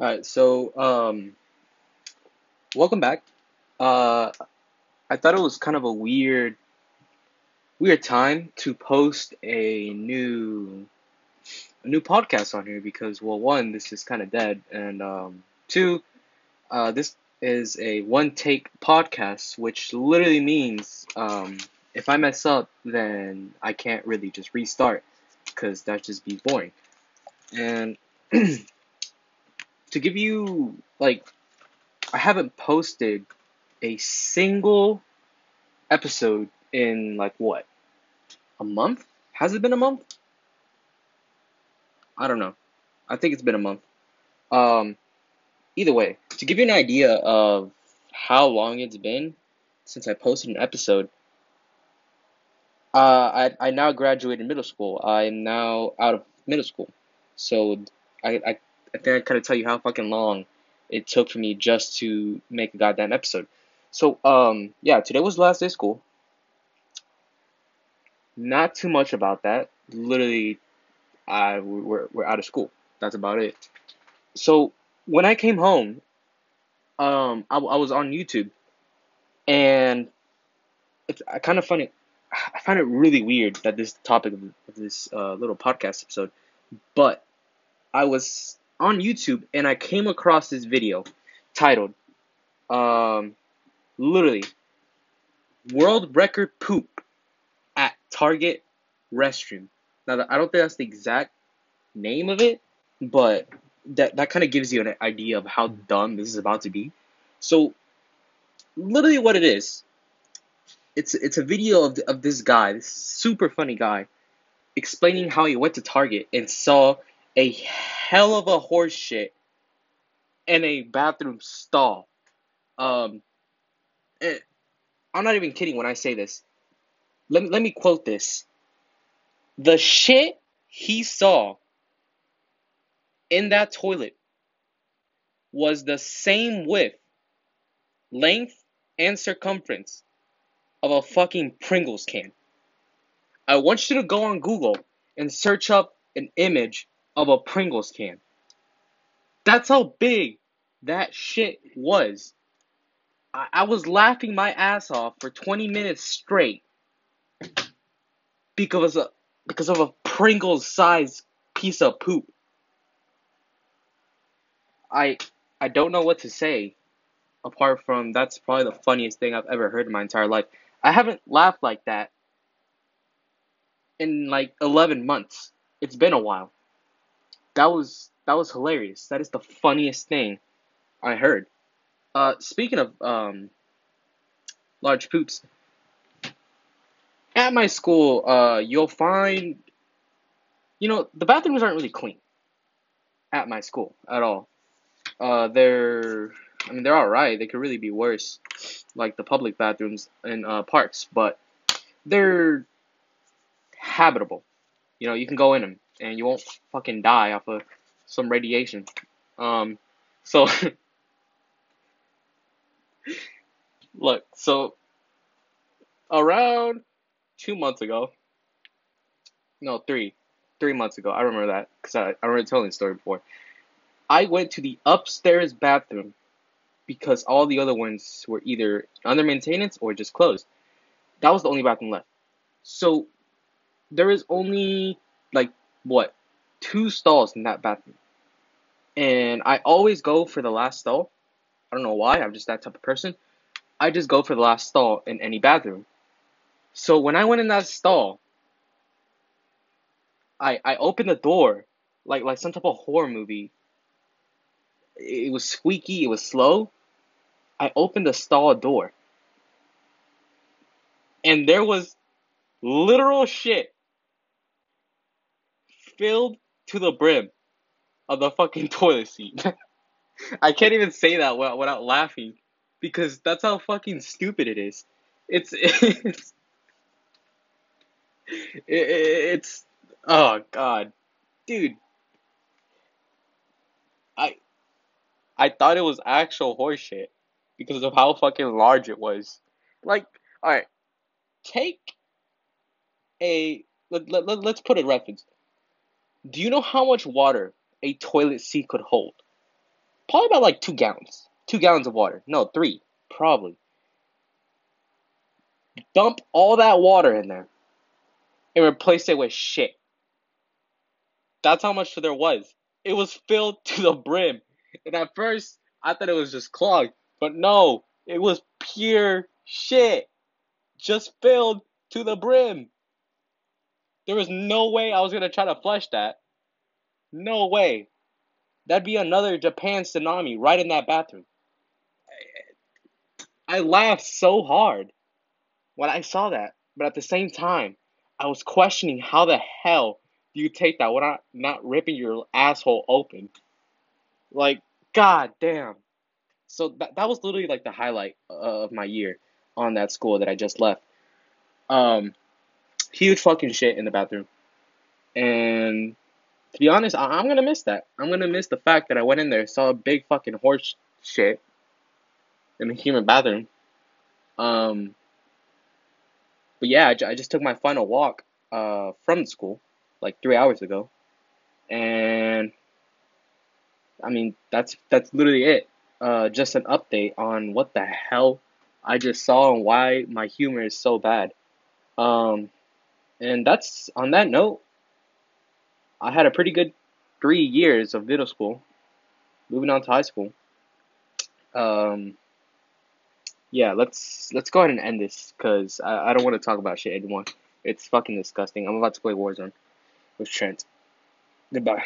All right, so um, welcome back. Uh, I thought it was kind of a weird, weird time to post a new, a new podcast on here because, well, one, this is kind of dead, and um, two, uh, this is a one take podcast, which literally means um, if I mess up, then I can't really just restart because that just be boring. And to give you like I haven't posted a single episode in like what? A month? Has it been a month? I don't know. I think it's been a month. Um either way, to give you an idea of how long it's been since I posted an episode, uh, I, I now graduated middle school. I'm now out of middle school. So I, I I think I kind of tell you how fucking long it took for me just to make a goddamn episode. So, um, yeah, today was last day of school. Not too much about that. Literally, I we're we're out of school. That's about it. So when I came home, um, I, I was on YouTube, and it's kind of funny. I find it really weird that this topic of, of this uh, little podcast episode, but I was on YouTube and I came across this video titled, um, literally, World Record Poop at Target Restroom. Now, I don't think that's the exact name of it, but that, that kind of gives you an idea of how dumb this is about to be. So, literally, what it is, it's it's a video of, of this guy, this super funny guy, explaining how he went to Target and saw a hell of a horse shit in a bathroom stall. Um, I'm not even kidding when I say this. Let me, let me quote this. The shit he saw in that toilet was the same width, length, and circumference of a fucking Pringles can. I want you to go on Google and search up an image of a Pringles can. That's how big that shit was. I, I was laughing my ass off for 20 minutes straight because of, because of a Pringles sized piece of poop. I I don't know what to say apart from that's probably the funniest thing I've ever heard in my entire life. I haven't laughed like that in like 11 months. It's been a while that was that was hilarious. That is the funniest thing I heard. Uh, speaking of um, large poops, at my school, uh, you'll find, you know, the bathrooms aren't really clean at my school at all. Uh, they're, I mean, they're all right. They could really be worse, like the public bathrooms in uh, parks, but they're habitable. You know, you can go in them and you won't fucking die off of some radiation. Um, so look, so around two months ago, no, three, three months ago, I remember that because I, I remember telling the story before. I went to the upstairs bathroom because all the other ones were either under maintenance or just closed. That was the only bathroom left. So there is only like what two stalls in that bathroom, and I always go for the last stall. I don't know why. I'm just that type of person. I just go for the last stall in any bathroom. So when I went in that stall, I I opened the door like like some type of horror movie. It was squeaky. It was slow. I opened the stall door, and there was literal shit filled to the brim of the fucking toilet seat. I can't even say that without, laughing because that's how fucking stupid it is. It's it's it's oh god, dude. I I thought it was actual horseshit because of how fucking large it was. Like, all right, take a let, let, let, let's put a reference. Do you know how much water a toilet seat could hold? probably about like two gallons, two gallons of water. No, three, probably. Dump all that water in there and replace it with shit. That's how much there was. It was filled to the brim. And at first, I thought it was just clogged. But no, it was pure shit. Just filled to the brim. There was no way I was to try to flush that. No way. That'd be another Japan tsunami right in that bathroom. I laughed so hard when I saw that. But at the same time, I was questioning how the hell do you take that without not ripping your asshole open? Like, god damn. So that, that was literally like the highlight of my year on that school that I just left. Um, huge fucking shit in the bathroom. And to be honest, I- am gonna miss that. I'm gonna miss the fact that I went in there, saw a big fucking horse shit in the human bathroom. Um, but yeah, I, j- I just took my final walk uh, from school like three hours ago, and I mean that's that's literally it. Uh, just an update on what the hell I just saw and why my humor is so bad. Um, and that's on that note. I had a pretty good three years of middle school. Moving on to high school. Um, yeah, let's let's go ahead and end this because I, I don't want to talk about shit anymore. It's fucking disgusting. I'm about to play Warzone with Trent. Goodbye.